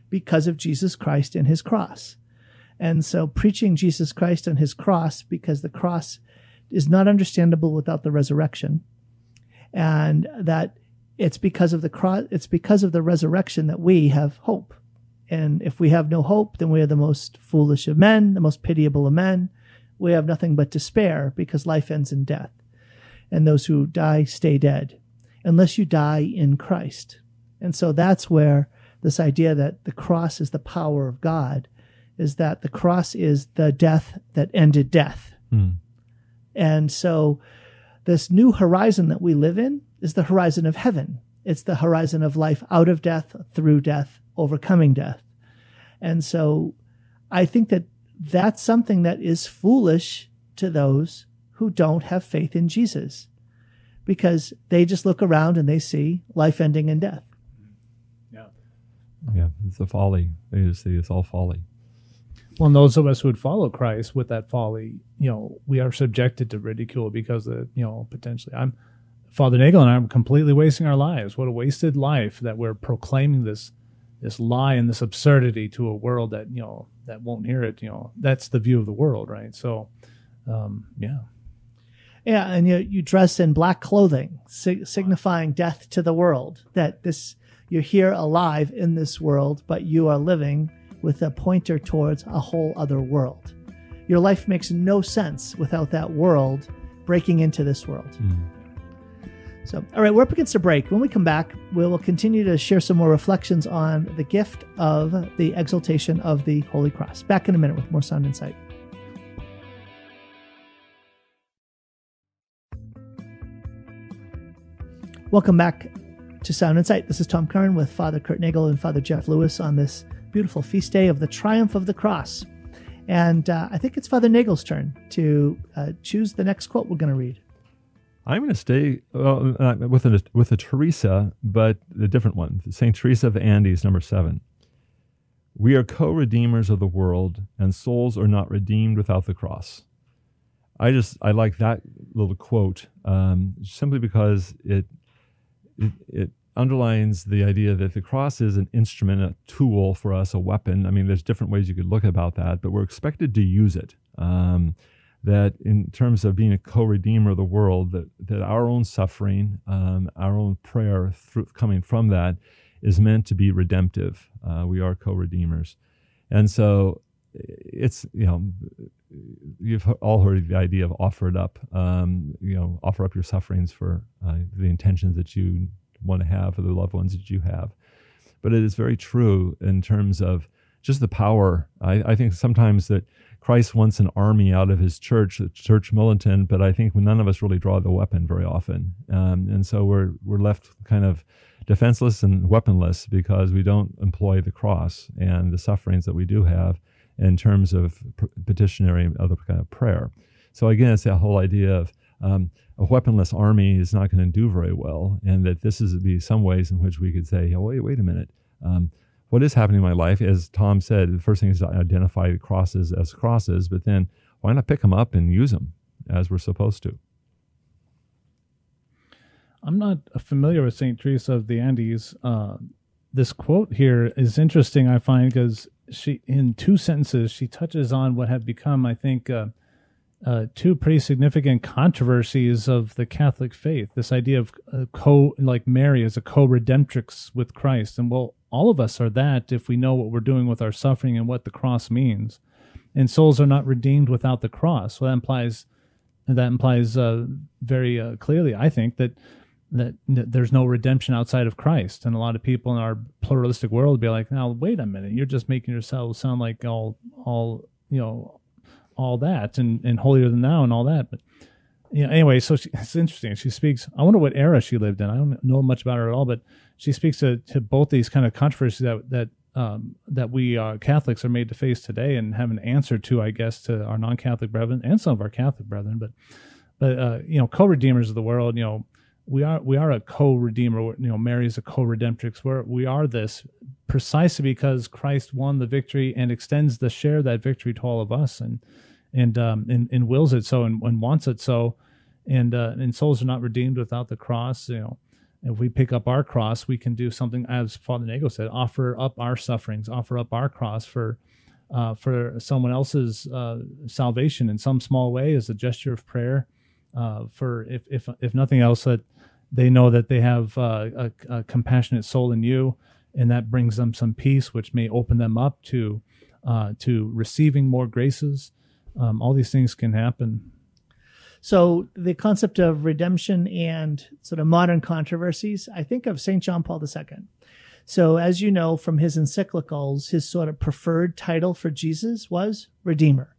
because of Jesus Christ and his cross. And so preaching Jesus Christ and his cross, because the cross is not understandable without the resurrection. And that it's because of the cross, it's because of the resurrection that we have hope. And if we have no hope, then we are the most foolish of men, the most pitiable of men. We have nothing but despair because life ends in death. And those who die stay dead unless you die in Christ. And so that's where this idea that the cross is the power of God is that the cross is the death that ended death. Mm. And so this new horizon that we live in is the horizon of heaven. It's the horizon of life out of death, through death, overcoming death. And so I think that that's something that is foolish to those who don't have faith in Jesus because they just look around and they see life ending in death. Yeah. Yeah, it's a folly. They just see it's all folly. Well, and those of us who would follow Christ with that folly, you know, we are subjected to ridicule because of, you know, potentially I'm Father Nagel and I are completely wasting our lives. What a wasted life that we're proclaiming this this lie and this absurdity to a world that, you know, that won't hear it, you know. That's the view of the world, right? So um, yeah. Yeah, and you you dress in black clothing, sig- signifying death to the world. That this you're here alive in this world, but you are living with a pointer towards a whole other world. Your life makes no sense without that world breaking into this world. Mm. So, all right, we're up against a break. When we come back, we will continue to share some more reflections on the gift of the exaltation of the Holy Cross. Back in a minute with more Sound Insight. Welcome back to Sound Insight. This is Tom Curran with Father Kurt Nagel and Father Jeff Lewis on this beautiful feast day of the Triumph of the Cross. And uh, I think it's Father Nagel's turn to uh, choose the next quote we're going to read. I'm going to stay well, uh, with a with a Teresa, but a different one. Saint Teresa of the Andes, number seven. We are co-redeemers of the world, and souls are not redeemed without the cross. I just I like that little quote um, simply because it, it it underlines the idea that the cross is an instrument, a tool for us, a weapon. I mean, there's different ways you could look about that, but we're expected to use it. Um, that in terms of being a co-redeemer of the world, that, that our own suffering, um, our own prayer through, coming from that is meant to be redemptive. Uh, we are co-redeemers. And so it's, you know, you've all heard the idea of offer it up, um, you know, offer up your sufferings for uh, the intentions that you want to have for the loved ones that you have. But it is very true in terms of just the power. I, I think sometimes that Christ wants an army out of his church, the church militant, but I think none of us really draw the weapon very often. Um, and so we're, we're left kind of defenseless and weaponless because we don't employ the cross and the sufferings that we do have in terms of petitionary and other kind of prayer. So again, it's that whole idea of um, a weaponless army is not going to do very well, and that this is be some ways in which we could say, oh, wait, wait a minute. Um, what is happening in my life? As Tom said, the first thing is to identify crosses as crosses, but then why not pick them up and use them as we're supposed to? I'm not familiar with St. Teresa of the Andes. Uh, this quote here is interesting, I find, because she, in two sentences, she touches on what have become, I think, uh, uh, two pretty significant controversies of the Catholic faith. This idea of uh, co, like Mary as a co-redemptrix with Christ, and well, all of us are that if we know what we're doing with our suffering and what the cross means. And souls are not redeemed without the cross. So that implies that implies uh, very uh, clearly, I think, that that there's no redemption outside of Christ. And a lot of people in our pluralistic world be like, "Now, wait a minute, you're just making yourselves sound like all all you know all that and and holier than thou and all that." But yeah, anyway, so she, it's interesting. She speaks. I wonder what era she lived in. I don't know much about her at all, but she speaks to, to both these kind of controversies that that um, that we uh, Catholics are made to face today and have an answer to, I guess, to our non-Catholic brethren and some of our Catholic brethren. But but uh, you know, co-redeemers of the world. You know, we are we are a co-redeemer. You know, Mary is a co-redemptrix. We're, we are this precisely because Christ won the victory and extends the share that victory to all of us, and and um, and, and wills it so and, and wants it so, and uh, and souls are not redeemed without the cross. You know if we pick up our cross, we can do something, as Father Nagel said, offer up our sufferings, offer up our cross for uh, for someone else's uh, salvation in some small way as a gesture of prayer. Uh, for if if if nothing else, that they know that they have uh, a, a, compassionate soul in you, and that brings them some peace, which may open them up to uh, to receiving more graces. Um, all these things can happen so the concept of redemption and sort of modern controversies, I think of St. John Paul II. So as you know from his encyclicals, his sort of preferred title for Jesus was Redeemer.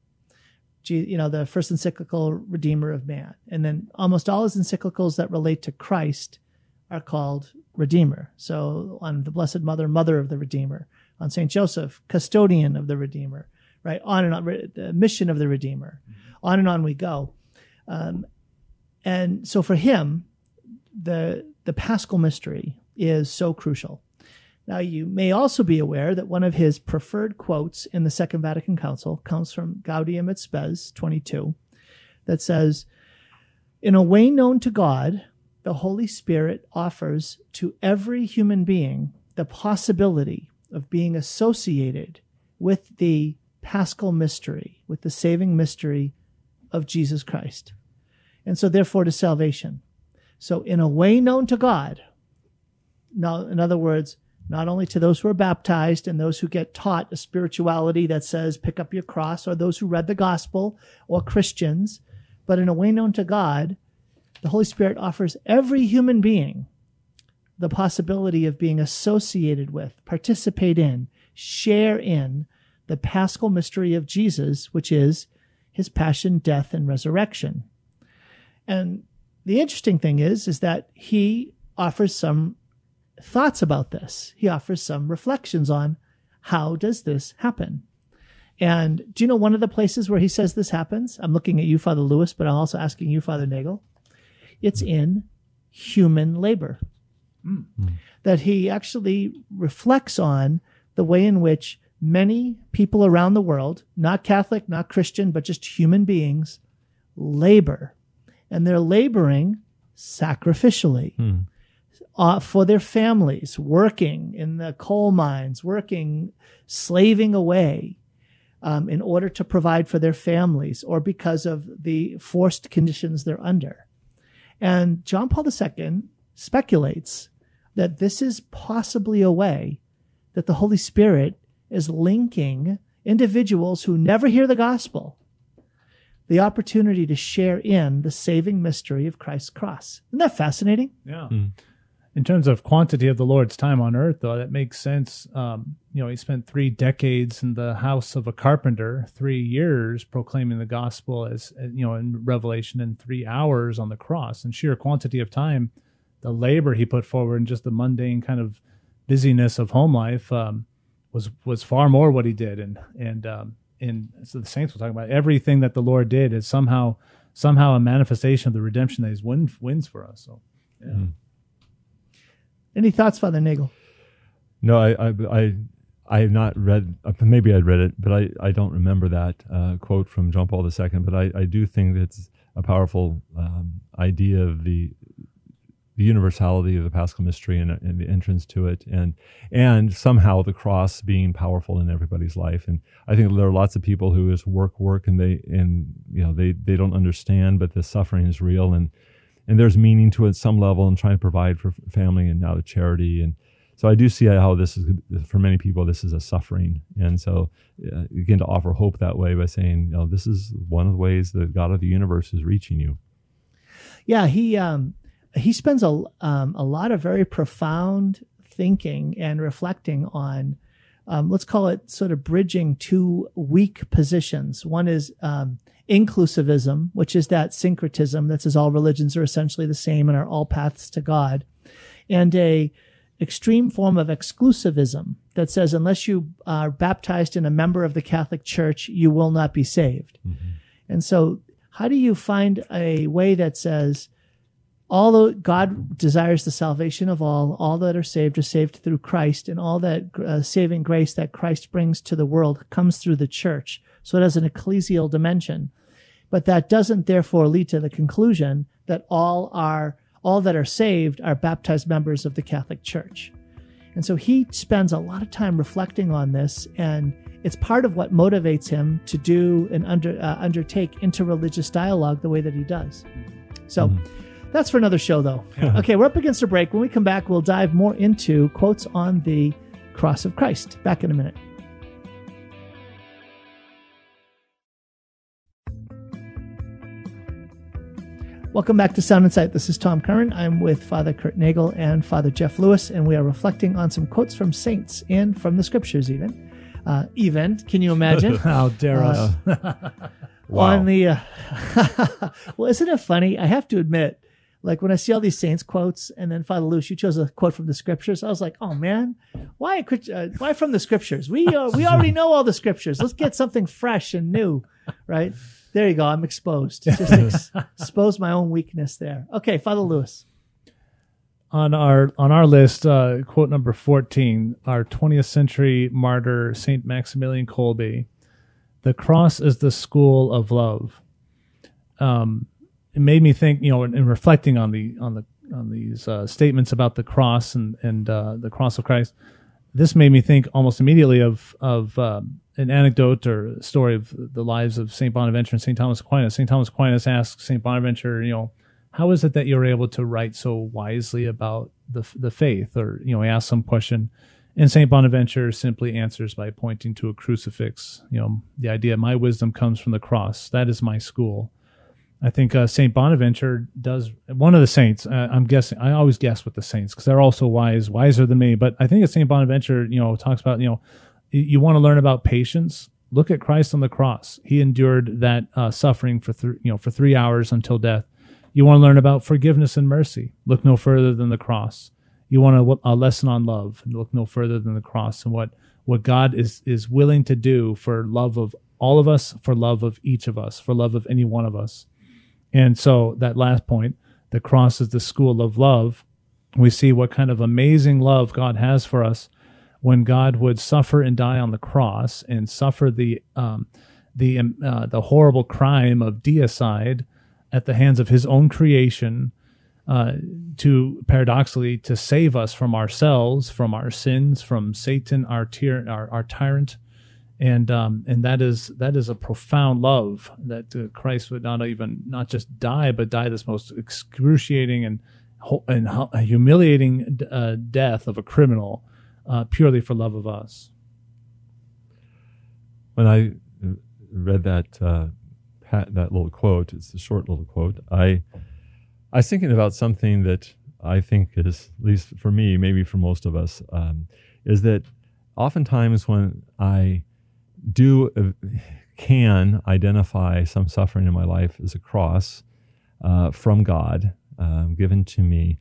You know, the first encyclical Redeemer of man. And then almost all his encyclicals that relate to Christ are called Redeemer. So on the Blessed Mother, Mother of the Redeemer. On St. Joseph, Custodian of the Redeemer. Right? On and on, the mission of the Redeemer. Mm-hmm. On and on we go. Um, and so for him, the the Paschal mystery is so crucial. Now you may also be aware that one of his preferred quotes in the Second Vatican Council comes from Gaudium et Spes 22 that says, "In a way known to God, the Holy Spirit offers to every human being the possibility of being associated with the Paschal mystery, with the saving mystery of Jesus Christ. And so, therefore, to salvation. So, in a way known to God, now, in other words, not only to those who are baptized and those who get taught a spirituality that says pick up your cross, or those who read the gospel, or Christians, but in a way known to God, the Holy Spirit offers every human being the possibility of being associated with, participate in, share in the paschal mystery of Jesus, which is his passion, death, and resurrection. And the interesting thing is, is that he offers some thoughts about this. He offers some reflections on how does this happen? And do you know one of the places where he says this happens? I'm looking at you, Father Lewis, but I'm also asking you, Father Nagel. It's in human labor. Mm-hmm. That he actually reflects on the way in which many people around the world, not Catholic, not Christian, but just human beings, labor. And they're laboring sacrificially hmm. uh, for their families, working in the coal mines, working, slaving away um, in order to provide for their families or because of the forced conditions they're under. And John Paul II speculates that this is possibly a way that the Holy Spirit is linking individuals who never hear the gospel the opportunity to share in the saving mystery of Christ's cross. Isn't that fascinating? Yeah. Mm. In terms of quantity of the Lord's time on earth, though, that makes sense. Um, you know, he spent three decades in the house of a carpenter, three years proclaiming the gospel as, you know, in Revelation, and three hours on the cross. And sheer quantity of time, the labor he put forward, and just the mundane kind of busyness of home life. Um, was was far more what he did, and and um, and so the saints will talk about everything that the Lord did is somehow somehow a manifestation of the redemption that He's win, wins for us. So, yeah. Mm. Any thoughts, Father Nagel? No, I, I, I, I have not read. Uh, maybe I'd read it, but I, I don't remember that uh, quote from John Paul II. But I, I do think it's a powerful um, idea of the the universality of the Paschal mystery and, and, the entrance to it, and and somehow the cross being powerful in everybody's life. And I think there are lots of people who just work, work, and they and you know they they don't understand, but the suffering is real, and and there's meaning to it at some level, and trying to provide for family and now the charity, and so I do see how this is for many people this is a suffering, and so uh, again to offer hope that way by saying, you know, this is one of the ways that God of the universe is reaching you. Yeah, he um, he spends a, um, a lot of very profound thinking and reflecting on, um, let's call it sort of bridging two weak positions. One is um, inclusivism, which is that syncretism that says all religions are essentially the same and are all paths to God, and a extreme form of exclusivism that says unless you are baptized in a member of the Catholic Church, you will not be saved. Mm-hmm. And so, how do you find a way that says all God desires the salvation of all. All that are saved are saved through Christ, and all that uh, saving grace that Christ brings to the world comes through the church. So it has an ecclesial dimension. But that doesn't therefore lead to the conclusion that all are all that are saved are baptized members of the Catholic Church. And so he spends a lot of time reflecting on this, and it's part of what motivates him to do and under, uh, undertake interreligious dialogue the way that he does. So. Mm-hmm that's for another show, though. okay, we're up against a break. When we come back, we'll dive more into quotes on the cross of Christ. Back in a minute. Welcome back to Sound Insight. This is Tom Curran. I'm with Father Kurt Nagel and Father Jeff Lewis, and we are reflecting on some quotes from saints and from the scriptures, even. Uh, even, can you imagine? How dare uh, us? wow. On the, uh, well, isn't it funny? I have to admit, like when I see all these saints quotes, and then Father Lewis, you chose a quote from the scriptures. I was like, oh man, why uh, why from the scriptures? We uh, we already know all the scriptures. Let's get something fresh and new, right? There you go. I'm exposed. Just ex- expose my own weakness there. Okay, Father Lewis. On our on our list, uh, quote number fourteen, our 20th century martyr Saint Maximilian Kolbe, "The cross is the school of love." Um, it made me think, you know, in, in reflecting on the on the on these uh, statements about the cross and and uh, the cross of Christ, this made me think almost immediately of of um, an anecdote or story of the lives of Saint Bonaventure and Saint Thomas Aquinas. Saint Thomas Aquinas asks Saint Bonaventure, you know, how is it that you're able to write so wisely about the the faith, or you know, he asks some question. And Saint Bonaventure simply answers by pointing to a crucifix. You know, the idea, my wisdom comes from the cross. That is my school. I think uh, Saint Bonaventure does one of the saints. Uh, I'm guessing. I always guess with the saints because they're also wise, wiser than me. But I think it's Saint Bonaventure. You know, talks about you know, you, want to learn about patience. Look at Christ on the cross. He endured that uh, suffering for th- you know for three hours until death. You want to learn about forgiveness and mercy. Look no further than the cross. You want a, a lesson on love. Look no further than the cross and what what God is is willing to do for love of all of us, for love of each of us, for love of any one of us. And so that last point, the cross is the school of love. We see what kind of amazing love God has for us when God would suffer and die on the cross and suffer the um, the um, uh, the horrible crime of deicide at the hands of His own creation, uh, to paradoxically to save us from ourselves, from our sins, from Satan, our tyr- our, our tyrant, and um, and that is that is a profound love that uh, Christ would not even not just die, but die this most excruciating and and humiliating uh, death of a criminal, uh, purely for love of us. When I read that uh, that little quote, it's a short little quote. I I was thinking about something that I think is, at least for me, maybe for most of us, um, is that oftentimes when I do can identify some suffering in my life as a cross uh, from God um, given to me.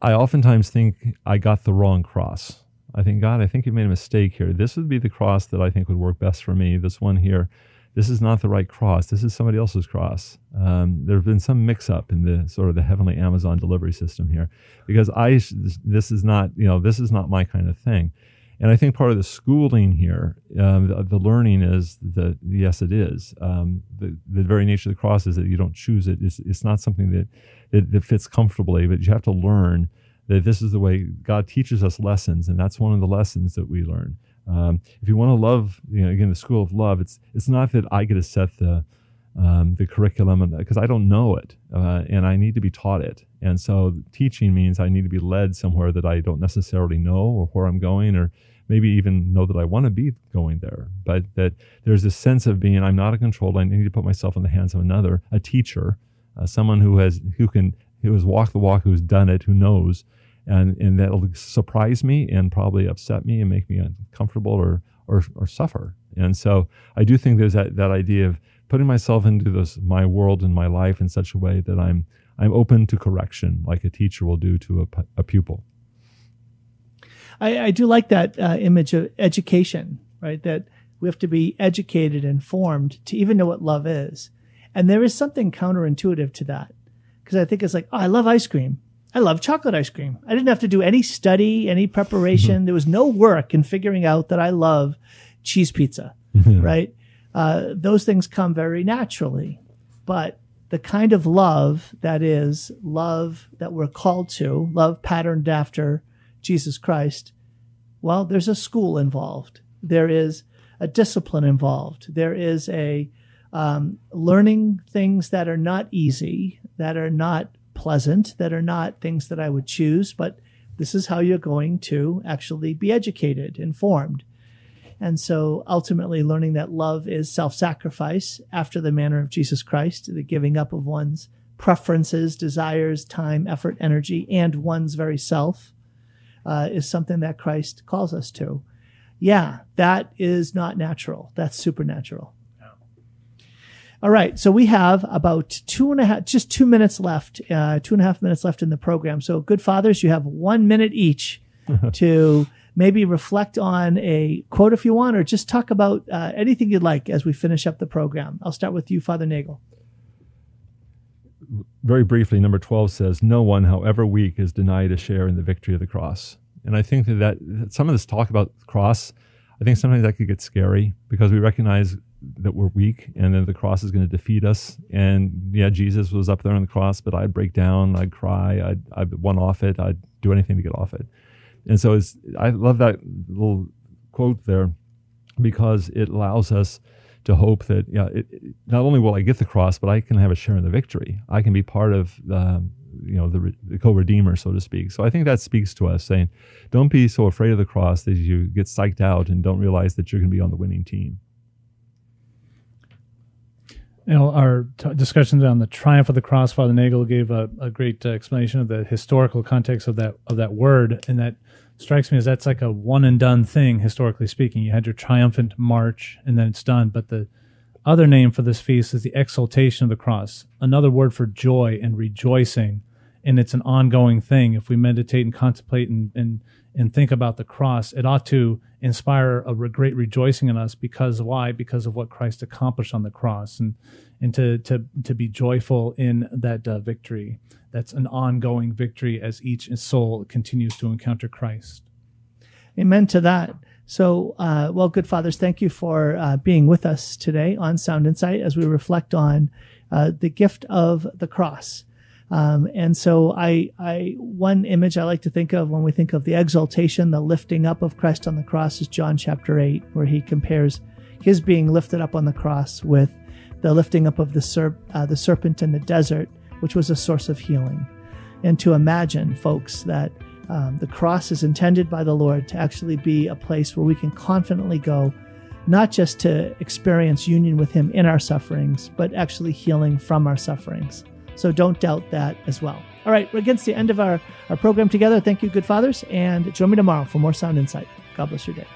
I oftentimes think I got the wrong cross. I think, God, I think you made a mistake here. This would be the cross that I think would work best for me. This one here, this is not the right cross. This is somebody else's cross. Um, there have been some mix-up in the sort of the heavenly Amazon delivery system here, because I this is not you know this is not my kind of thing, and I think part of the schooling here, um, the, the, learning is that yes, it is. Um, the, the very nature of the cross is that you don't choose it. It's, it's not something that, that that fits comfortably, but you have to learn that this is the way God teaches us lessons, and that's one of the lessons that we learn. Um, if you want to love, you know, again, the school of love, it's it's not that I get to set the um, the curriculum because I don't know it uh, and I need to be taught it. And so teaching means I need to be led somewhere that I don't necessarily know or where I'm going or maybe even know that I want to be going there. But that there's this sense of being I'm not a control. I need to put myself in the hands of another, a teacher, uh, someone who has who can who has walked the walk, who's done it, who knows and and that'll surprise me and probably upset me and make me uncomfortable or or, or suffer. And so I do think there's that that idea of putting myself into this my world and my life in such a way that I'm I'm open to correction, like a teacher will do to a, a pupil. I, I, do like that uh, image of education, right? That we have to be educated, informed to even know what love is. And there is something counterintuitive to that. Because I think it's like, oh, I love ice cream. I love chocolate ice cream. I didn't have to do any study, any preparation. Mm-hmm. There was no work in figuring out that I love cheese pizza, right? Uh, those things come very naturally. But the kind of love that is love that we're called to, love patterned after Jesus Christ, well, there's a school involved. There is a discipline involved. There is a um, learning things that are not easy, that are not pleasant, that are not things that I would choose, but this is how you're going to actually be educated, informed. And so ultimately learning that love is self-sacrifice after the manner of Jesus Christ, the giving up of one's preferences, desires, time, effort, energy, and one's very self uh, is something that Christ calls us to. Yeah, that is not natural. That's supernatural. All right. So we have about two and a half, just two minutes left, uh, two and a half minutes left in the program. So good fathers, you have one minute each to maybe reflect on a quote if you want, or just talk about uh, anything you'd like as we finish up the program. I'll start with you, Father Nagel. Very briefly, number 12 says, No one, however weak, is denied a share in the victory of the cross. And I think that, that some of this talk about the cross, I think sometimes that could get scary because we recognize that we're weak and then the cross is going to defeat us. And yeah, Jesus was up there on the cross, but I'd break down, I'd cry, I'd, I'd off it, I'd do anything to get off it. And so I love that little quote there because it allows us to hope that yeah, it, not only will I get the cross, but I can have a share in the victory. I can be part of the, um, you know, the, the co-redeemer, so to speak. So I think that speaks to us saying, don't be so afraid of the cross that you get psyched out and don't realize that you're going to be on the winning team you know, our t- discussions on the triumph of the cross, Father Nagel gave a, a great uh, explanation of the historical context of that of that word, and that strikes me as that's like a one and done thing, historically speaking. You had your triumphant march, and then it's done. But the other name for this feast is the exaltation of the cross, another word for joy and rejoicing, and it's an ongoing thing. If we meditate and contemplate and and, and think about the cross, it ought to inspire a great rejoicing in us because why? Because of what Christ accomplished on the cross, and and to to to be joyful in that uh, victory. That's an ongoing victory as each soul continues to encounter Christ. Amen to that. So, uh, well, good fathers, thank you for uh, being with us today on Sound Insight as we reflect on uh, the gift of the cross. Um, and so I, I, one image I like to think of when we think of the exaltation, the lifting up of Christ on the cross is John chapter eight, where he compares his being lifted up on the cross with the lifting up of the, serp, uh, the serpent in the desert, which was a source of healing. And to imagine, folks, that um, the cross is intended by the Lord to actually be a place where we can confidently go, not just to experience union with Him in our sufferings, but actually healing from our sufferings. So don't doubt that as well. All right, we're against the end of our, our program together. Thank you, good fathers, and join me tomorrow for more Sound Insight. God bless your day.